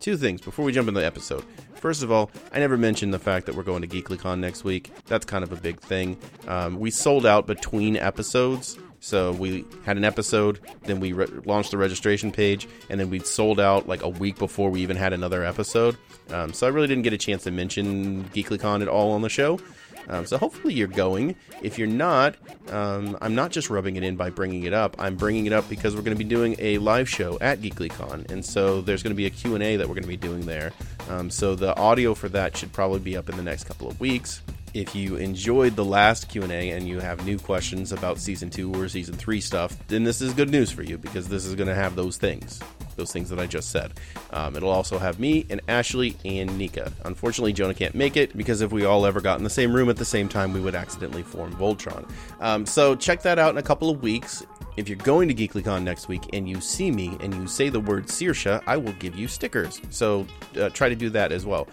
two things before we jump into the episode. First of all, I never mentioned the fact that we're going to GeeklyCon next week. That's kind of a big thing. Um, we sold out between episodes. So we had an episode, then we re- launched the registration page, and then we sold out like a week before we even had another episode. Um, so I really didn't get a chance to mention GeeklyCon at all on the show. Um, so hopefully you're going. If you're not, um, I'm not just rubbing it in by bringing it up. I'm bringing it up because we're going to be doing a live show at GeeklyCon, and so there's going to be a Q&A that we're going to be doing there. Um, so the audio for that should probably be up in the next couple of weeks. If you enjoyed the last Q&A and you have new questions about season 2 or season 3 stuff, then this is good news for you because this is going to have those things those things that I just said. Um, it'll also have me and Ashley and Nika. Unfortunately, Jonah can't make it because if we all ever got in the same room at the same time, we would accidentally form Voltron. Um, so check that out in a couple of weeks. If you're going to GeeklyCon next week and you see me and you say the word Sayer, I will give you stickers. So uh, try to do that as well.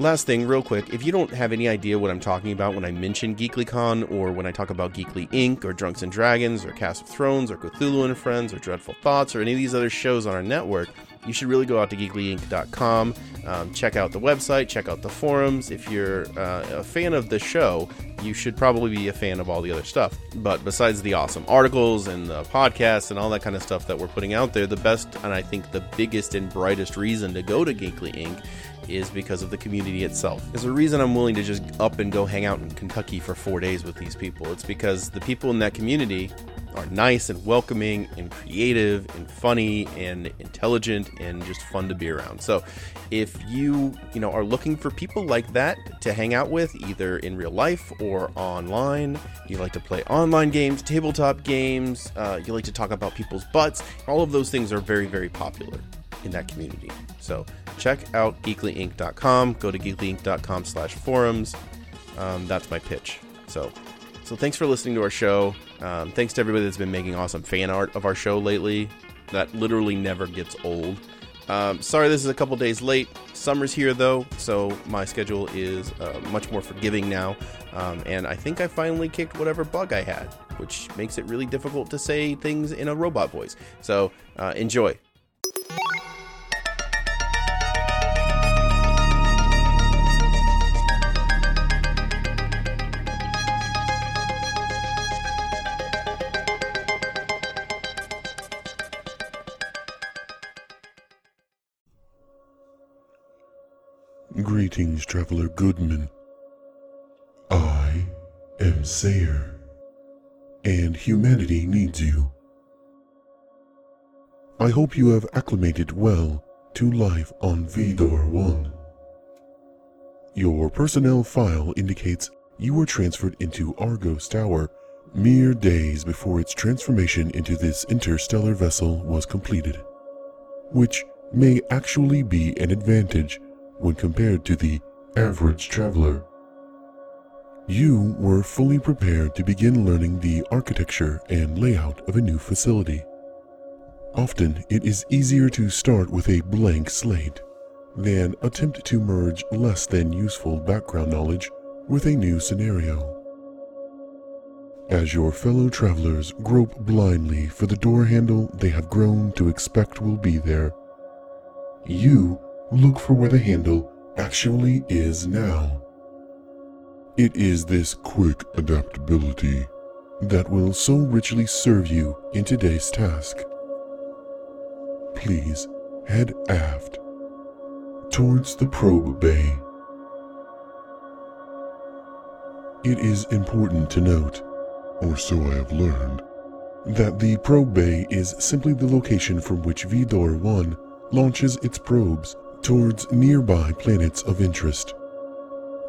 Last thing, real quick, if you don't have any idea what I'm talking about when I mention GeeklyCon or when I talk about Geekly Inc. or Drunks and Dragons or Cast of Thrones or Cthulhu and Friends or Dreadful Thoughts or any of these other shows on our network, you should really go out to geeklyinc.com, um, check out the website, check out the forums. If you're uh, a fan of the show, you should probably be a fan of all the other stuff. But besides the awesome articles and the podcasts and all that kind of stuff that we're putting out there, the best and I think the biggest and brightest reason to go to Geekly Inc is because of the community itself. There's a reason I'm willing to just up and go hang out in Kentucky for four days with these people. It's because the people in that community are nice and welcoming and creative and funny and intelligent and just fun to be around. So if you, you know, are looking for people like that to hang out with either in real life or online, you like to play online games, tabletop games, uh, you like to talk about people's butts, all of those things are very, very popular in that community. So check out geeklyinc.com. Go to geeklyinc.com slash forums. Um, that's my pitch. So, so thanks for listening to our show. Um, thanks to everybody that's been making awesome fan art of our show lately. That literally never gets old. Um, sorry, this is a couple days late. Summer's here though, so my schedule is uh, much more forgiving now. Um, and I think I finally kicked whatever bug I had, which makes it really difficult to say things in a robot voice. So uh, enjoy. Greetings, Traveler Goodman. I am Sayer, and humanity needs you. I hope you have acclimated well to life on Vidarr 1. Your personnel file indicates you were transferred into Argos Tower mere days before its transformation into this interstellar vessel was completed, which may actually be an advantage when compared to the average traveler. You were fully prepared to begin learning the architecture and layout of a new facility. Often, it is easier to start with a blank slate than attempt to merge less than useful background knowledge with a new scenario. As your fellow travelers grope blindly for the door handle they have grown to expect will be there, you look for where the handle actually is now. It is this quick adaptability that will so richly serve you in today's task. Please head aft towards the probe bay. It is important to note, or so I have learned, that the probe bay is simply the location from which Vidarr 1 launches its probes towards nearby planets of interest.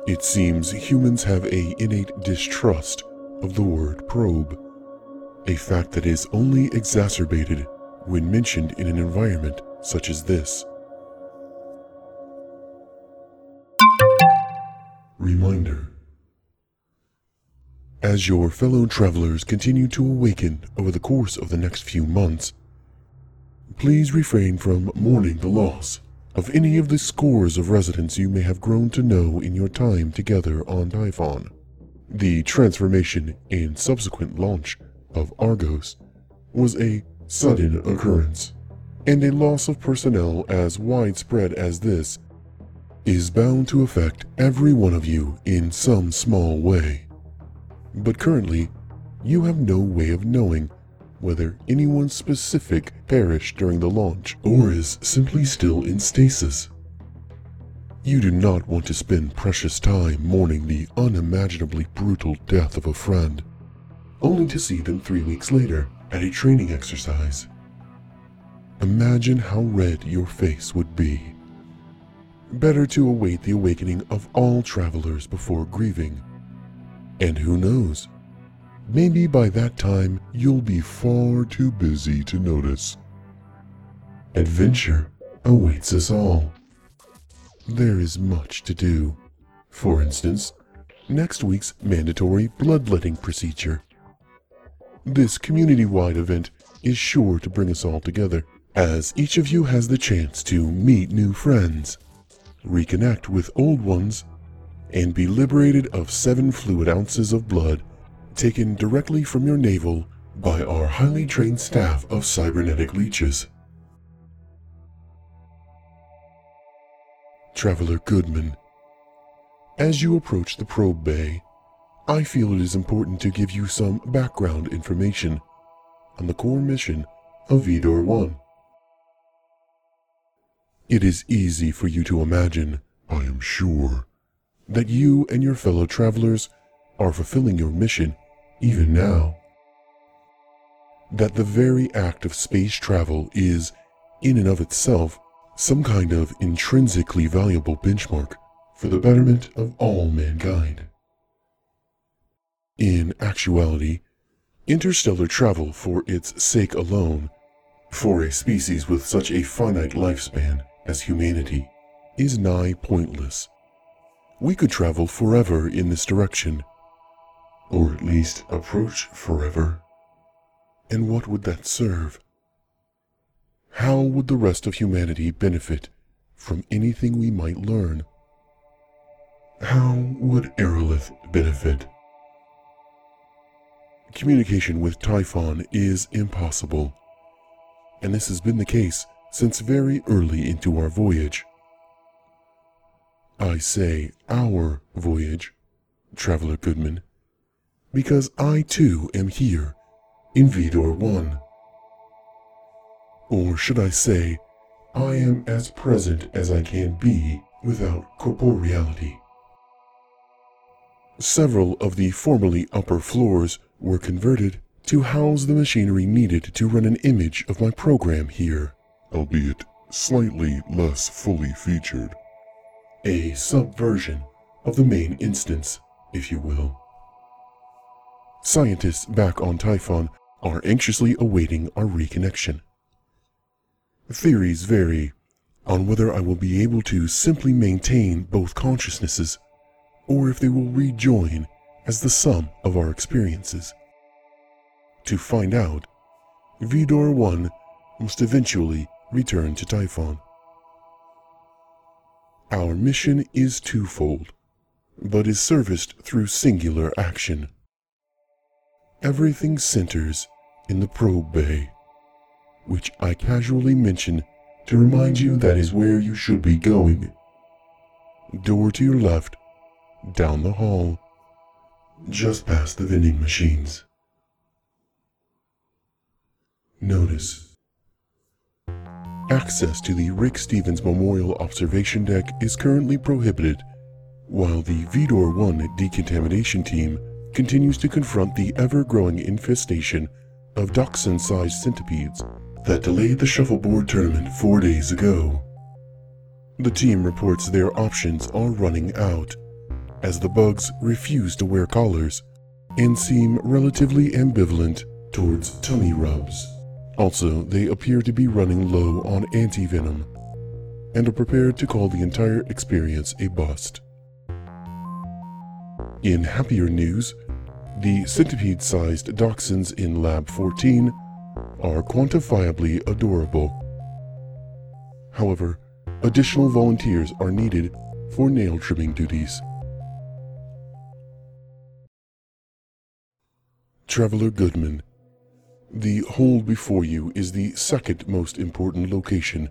It seems humans have a innate distrust of the word probe, a fact that is only exacerbated when mentioned in an environment such as this. Reminder As your fellow travelers continue to awaken over the course of the next few months, please refrain from mourning the loss of any of the scores of residents you may have grown to know in your time together on Typhon. The transformation and subsequent launch of Argos was a sudden occurrence, and a loss of personnel as widespread as this is bound to affect every one of you in some small way. But currently, you have no way of knowing whether anyone specific perished during the launch or is simply still in stasis. You do not want to spend precious time mourning the unimaginably brutal death of a friend, only to see them three weeks later at a training exercise. Imagine how red your face would be. Better to await the awakening of all travelers before grieving. And who knows? Maybe by that time you'll be far too busy to notice. Adventure awaits us all. There is much to do. For instance, next week's mandatory bloodletting procedure. This community wide event is sure to bring us all together, as each of you has the chance to meet new friends, reconnect with old ones, and be liberated of seven fluid ounces of blood taken directly from your navel by our highly trained staff of cybernetic leeches. Traveler Goodman, as you approach the probe bay, I feel it is important to give you some background information on the core mission of Vidarr 1. It is easy for you to imagine, I am sure, that you and your fellow travelers are fulfilling your mission even now. That the very act of space travel is, in and of itself, some kind of intrinsically valuable benchmark for the betterment of all mankind. In actuality, interstellar travel for its sake alone, for a species with such a finite lifespan as humanity, is nigh pointless. We could travel forever in this direction or at least approach forever. And what would that serve? How would the rest of humanity benefit from anything we might learn? How would Aerolith benefit? Communication with Typhon is impossible, and this has been the case since very early into our voyage. I say our voyage, Traveler Goodman, because I too am here in Vidarr 1. Or should I say, I am as present as I can be without corporeality. Several of the formerly upper floors were converted to house the machinery needed to run an image of my program here, albeit slightly less fully featured. A subversion of the main instance, if you will. Scientists back on Typhon are anxiously awaiting our reconnection. Theories vary on whether I will be able to simply maintain both consciousnesses or if they will rejoin as the sum of our experiences. To find out, Vidarr 1 must eventually return to Typhon. Our mission is twofold, but is serviced through singular action. Everything centers in the probe bay, which I casually mention to remind you that is where you should be going. Door to your left, down the hall, just past the vending machines. Notice. Access to the Rick Stevens Memorial Observation Deck is currently prohibited, while the Vidarr 1 decontamination team continues to confront the ever-growing infestation of dachshund-sized centipedes that delayed the shuffleboard tournament four days ago. The team reports their options are running out, as the bugs refuse to wear collars and seem relatively ambivalent towards tummy rubs. Also, they appear to be running low on anti-venom and are prepared to call the entire experience a bust. In happier news, the centipede-sized dachshunds in Lab 14 are quantifiably adorable. However, additional volunteers are needed for nail trimming duties. Traveler Goodman, The hold before you is the second most important location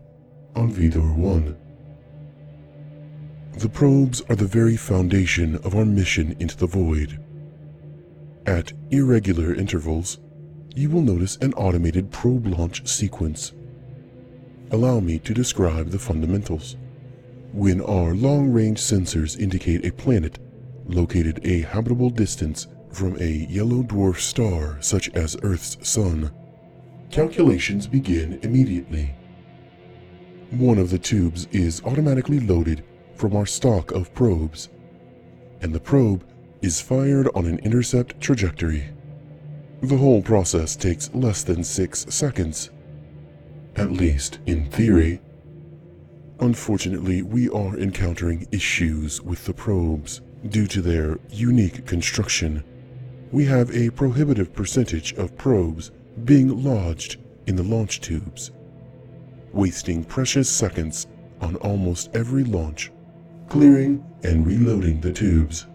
on Vidarr 1. The probes are the very foundation of our mission into the void. At irregular intervals, you will notice an automated probe launch sequence. Allow me to describe the fundamentals. When our long range sensors indicate a planet located a habitable distance from a yellow dwarf star such as Earth's Sun, calculations begin immediately. One of the tubes is automatically loaded from our stock of probes, and the probe is fired on an intercept trajectory. The whole process takes less than six seconds. At least in theory. Unfortunately, we are encountering issues with the probes due to their unique construction. We have a prohibitive percentage of probes being lodged in the launch tubes, wasting precious seconds on almost every launch, clearing and reloading the tubes.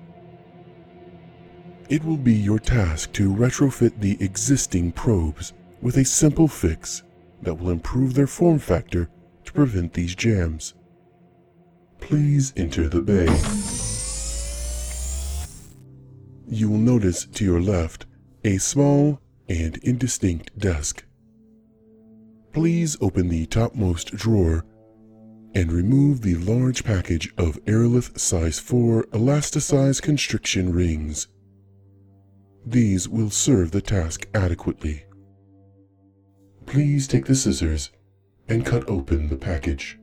It will be your task to retrofit the existing probes with a simple fix that will improve their form factor to prevent these jams. Please enter the bay. You will notice to your left a small and indistinct desk. Please open the topmost drawer and remove the large package of Aerolith size 4 elasticized constriction rings. These will serve the task adequately. Please take the scissors and cut open the package.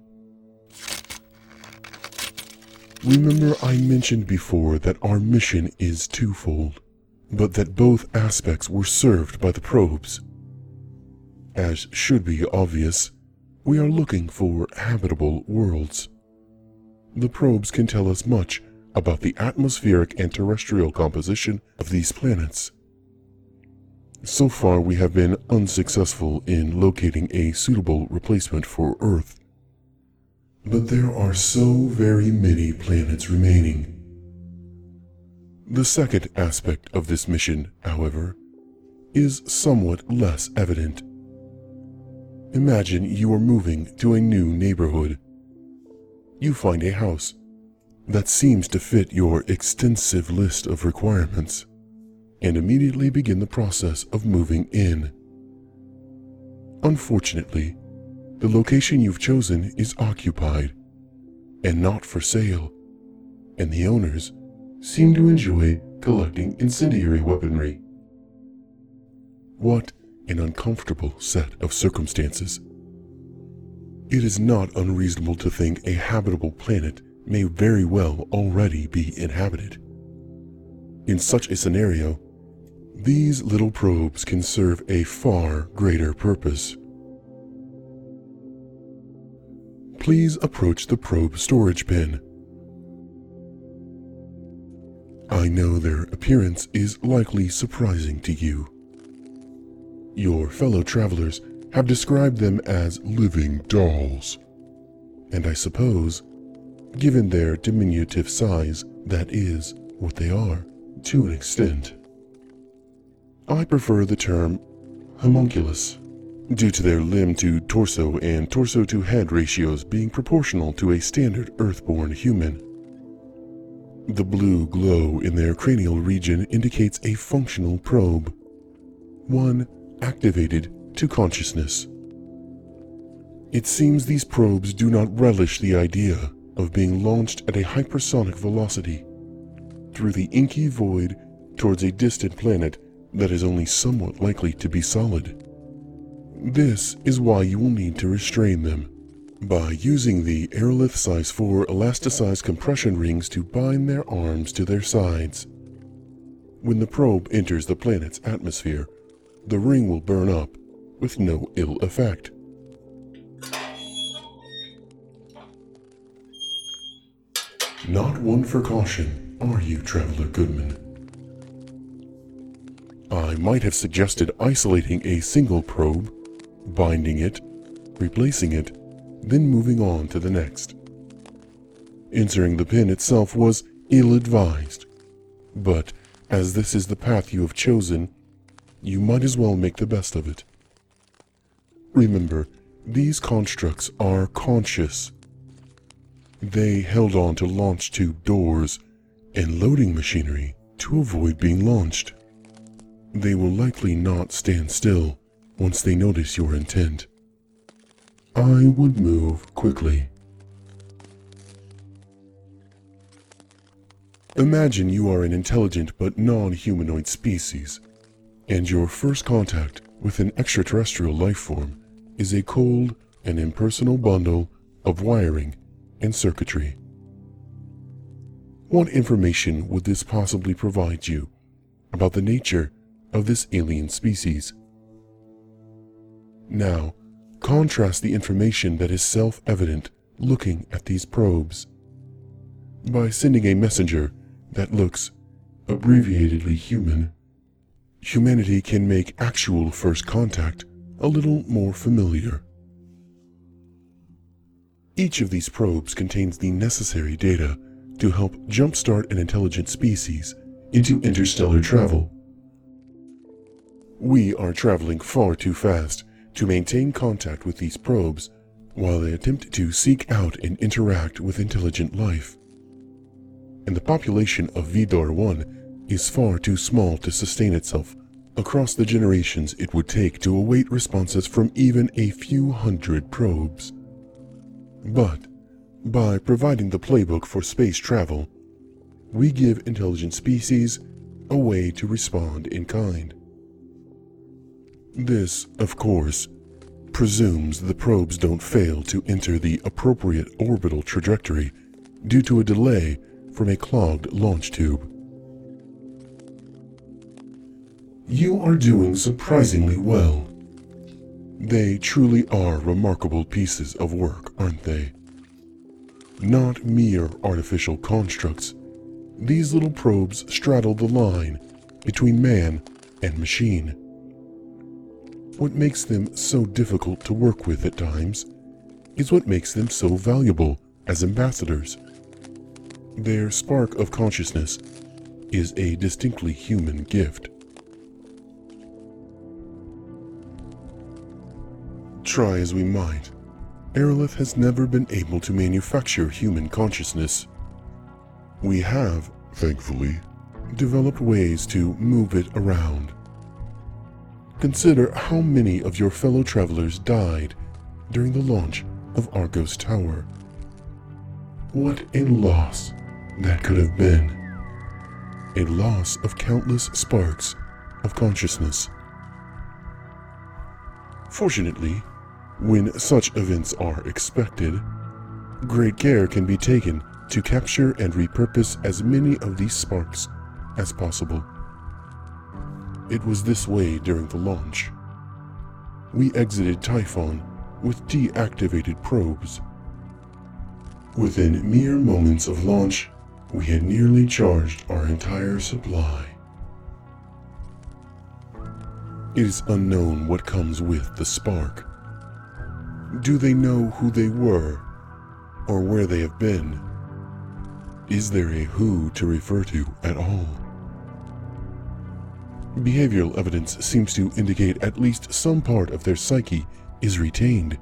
Remember I mentioned before that our mission is twofold, but that both aspects were served by the probes. As should be obvious, we are looking for habitable worlds. The probes can tell us much about the atmospheric and terrestrial composition of these planets. So far, we have been unsuccessful in locating a suitable replacement for Earth. But there are so very many planets remaining. The second aspect of this mission, however, is somewhat less evident. Imagine you are moving to a new neighborhood. You find a house that seems to fit your extensive list of requirements and immediately begin the process of moving in. Unfortunately, the location you've chosen is occupied and not for sale, and the owners seem to enjoy collecting incendiary weaponry. What an uncomfortable set of circumstances. It is not unreasonable to think a habitable planet may very well already be inhabited. In such a scenario, these little probes can serve a far greater purpose. Please approach the probe storage bin. I know their appearance is likely surprising to you. Your fellow travelers have described them as living dolls. And I suppose Given their diminutive size, that is what they are, to an extent. I prefer the term homunculus, due to their limb to torso and torso to head ratios being proportional to a standard earthborn human. The blue glow in their cranial region indicates a functional probe, one activated to consciousness. It seems these probes do not relish the idea of being launched at a hypersonic velocity through the inky void towards a distant planet that is only somewhat likely to be solid. This is why you will need to restrain them by using the Aerolith Size 4 elasticized compression rings to bind their arms to their sides. When the probe enters the planet's atmosphere, the ring will burn up with no ill effect. Not one for caution, are you, Traveler Goodman? I might have suggested isolating a single probe, binding it, replacing it, then moving on to the next. Entering the pin itself was ill advised, but as this is the path you have chosen, you might as well make the best of it. Remember, these constructs are conscious. They held on to launch tube doors and loading machinery to avoid being launched. They will likely not stand still once they notice your intent. I would move quickly. Imagine you are an intelligent but non humanoid species, and your first contact with an extraterrestrial life form is a cold and impersonal bundle of wiring and circuitry. What information would this possibly provide you about the nature of this alien species? Now, contrast the information that is self evident looking at these probes. By sending a messenger that looks abbreviatedly human, humanity can make actual first contact a little more familiar. Each of these probes contains the necessary data to help jumpstart an intelligent species into interstellar travel. We are traveling far too fast to maintain contact with these probes while they attempt to seek out and interact with intelligent life and the population of Vidarr 1 is far too small to sustain itself across the generations it would take to await responses from even a few hundred probes. But, by providing the playbook for space travel, we give intelligent species a way to respond in kind. This, of course, presumes the probes don't fail to enter the appropriate orbital trajectory due to a delay from a clogged launch tube. You are doing surprisingly well. They truly are remarkable pieces of work, aren't they? Not mere artificial constructs, these little probes straddle the line between man and machine. What makes them so difficult to work with at times is what makes them so valuable as ambassadors. Their spark of consciousness is a distinctly human gift. Try as we might, Aerolith has never been able to manufacture human consciousness. We have, thankfully, developed ways to move it around. Consider how many of your fellow travelers died during the launch of Argos Tower. What a loss that could have been a loss of countless sparks of consciousness. Fortunately, when such events are expected, great care can be taken to capture and repurpose as many of these sparks as possible. It was this way during the launch. We exited Typhon with deactivated probes. Within mere moments of launch, we had nearly charged our entire supply. It is unknown what comes with the spark. Do they know who they were, or where they have been? Is there a who to refer to at all? Behavioral evidence seems to indicate at least some part of their psyche is retained.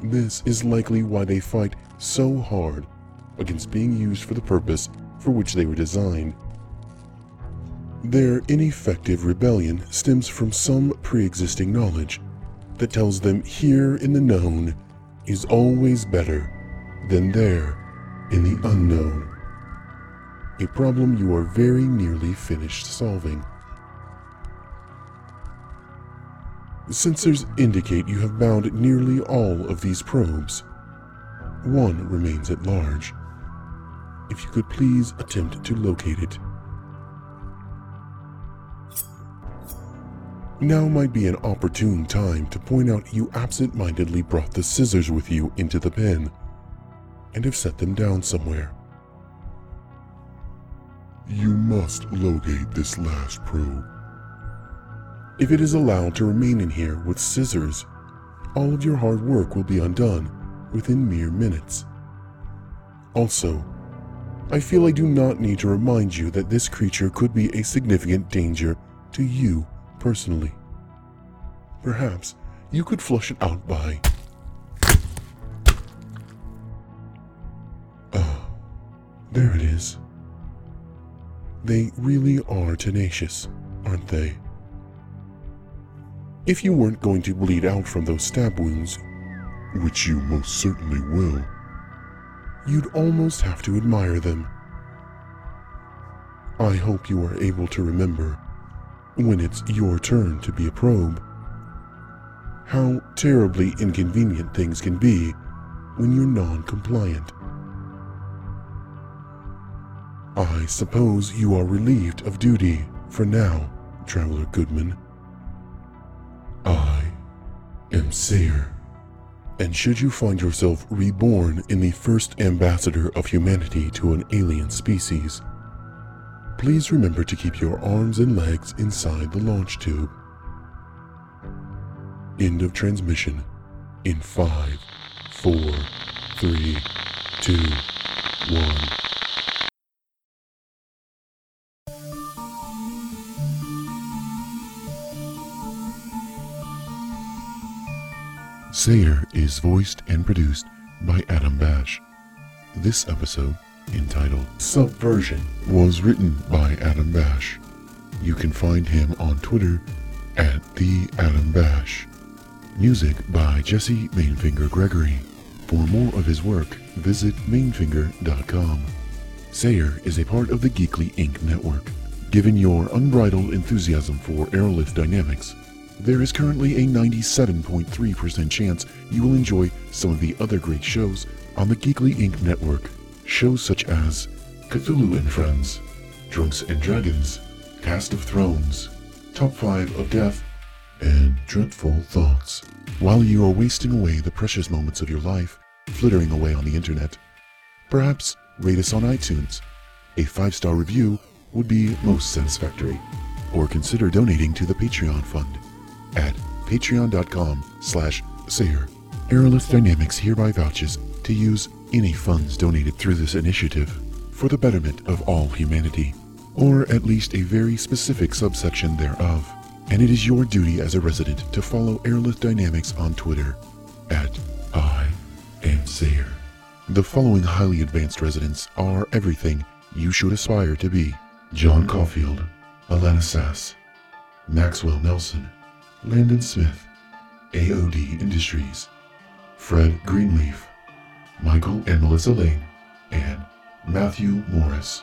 This is likely why they fight so hard against being used for the purpose for which they were designed. Their ineffective rebellion stems from some pre existing knowledge that tells them here in the known is always better than there in the unknown. A problem you are very nearly finished solving. Sensors indicate you have bound nearly all of these probes. One remains at large if you could please attempt to locate it. Now might be an opportune time to point out you absent mindedly brought the scissors with you into the pen and have set them down somewhere. You must locate this last probe. If it is allowed to remain in here with scissors, all of your hard work will be undone within mere minutes. Also, I feel I do not need to remind you that this creature could be a significant danger to you personally. Perhaps you could flush it out by. Ah, there it is. They really are tenacious, aren't they? If you weren't going to bleed out from those stab wounds, which you most certainly will, you'd almost have to admire them. I hope you are able to remember, when it's your turn to be a probe, how terribly inconvenient things can be when you're non compliant. I suppose you are relieved of duty for now, Traveler Goodman. I am Sayer. And should you find yourself reborn in the first ambassador of humanity to an alien species, please remember to keep your arms and legs inside the launch tube. End of transmission in five, four, three, two, one. Sayer is voiced and produced by Adam Bash. This episode, entitled Subversion, was written by Adam Bash. You can find him on Twitter at the Adam Bash. Music by Jesse Mainfinger Gregory. For more of his work, visit mainfinger.com. Sayer is a part of the Geekly Inc. network. Given your unbridled enthusiasm for Aerolith Dynamics, there is currently a 97.3% chance you will enjoy some of the other great shows on the Geekly Inc. network. Shows such as Cthulhu and Friends, Drunks and Dragons, Cast of Thrones, Top 5 of Death, and Dreadful Thoughts. While you are wasting away the precious moments of your life flittering away on the internet, perhaps rate us on iTunes. A five star review would be most satisfactory. Or consider donating to the Patreon fund at patreon.com slash Sayer. Aerolith Dynamics hereby vouches to use any funds donated through this initiative for the betterment of all humanity, or at least a very specific subsection thereof. And it is your duty as a resident to follow Aerolith Dynamics on Twitter at I am Sayer. The following highly advanced residents are everything you should aspire to be. John Caulfield, Alana Sass, Maxwell Nelson, Landon Smith, AOD Industries, Fred Greenleaf, Michael and Melissa Lane, and Matthew Morris.